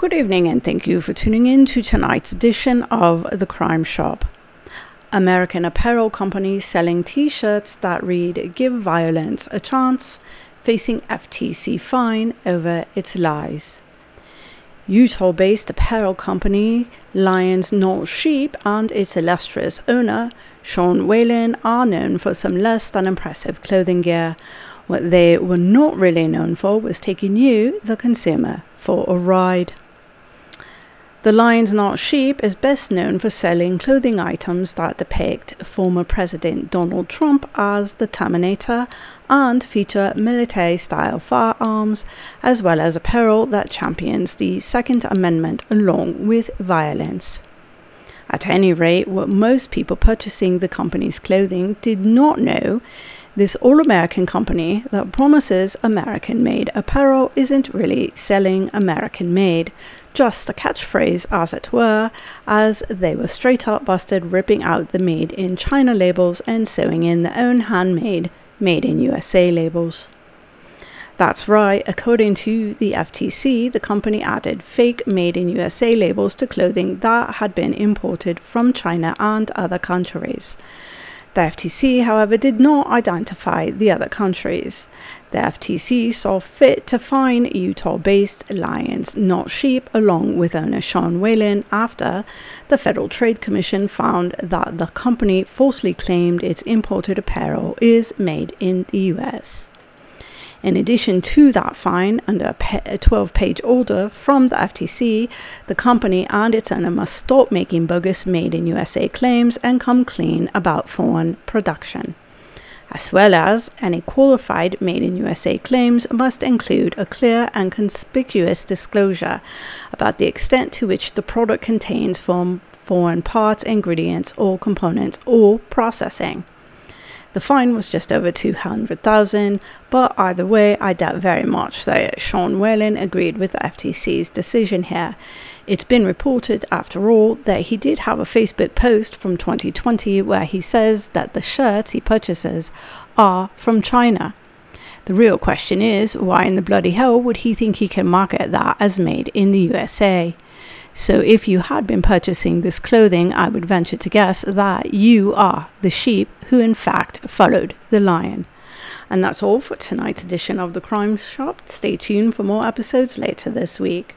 Good evening, and thank you for tuning in to tonight's edition of The Crime Shop. American apparel companies selling t shirts that read Give Violence a Chance, facing FTC fine over its lies. Utah based apparel company Lions Not Sheep and its illustrious owner, Sean Whalen, are known for some less than impressive clothing gear. What they were not really known for was taking you, the consumer, for a ride. The Lions Not Sheep is best known for selling clothing items that depict former President Donald Trump as the Terminator and feature military style firearms, as well as apparel that champions the Second Amendment along with violence. At any rate, what most people purchasing the company's clothing did not know this all American company that promises American made apparel isn't really selling American made, just a catchphrase, as it were, as they were straight up busted ripping out the made in China labels and sewing in their own handmade made in USA labels. That's right, according to the FTC, the company added fake made in USA labels to clothing that had been imported from China and other countries. The FTC, however, did not identify the other countries. The FTC saw fit to fine Utah based Lions Not Sheep along with owner Sean Whalen after the Federal Trade Commission found that the company falsely claimed its imported apparel is made in the US. In addition to that fine, under a 12 page order from the FTC, the company and its owner must stop making bogus made in USA claims and come clean about foreign production. As well as any qualified made in USA claims must include a clear and conspicuous disclosure about the extent to which the product contains foreign parts, ingredients, or components or processing. The fine was just over 200,000, but either way, I doubt very much that Sean Whalen agreed with the FTC's decision here. It's been reported, after all, that he did have a Facebook post from 2020 where he says that the shirts he purchases are from China. The real question is why in the bloody hell would he think he can market that as made in the USA? So, if you had been purchasing this clothing, I would venture to guess that you are the sheep who, in fact, followed the lion. And that's all for tonight's edition of The Crime Shop. Stay tuned for more episodes later this week.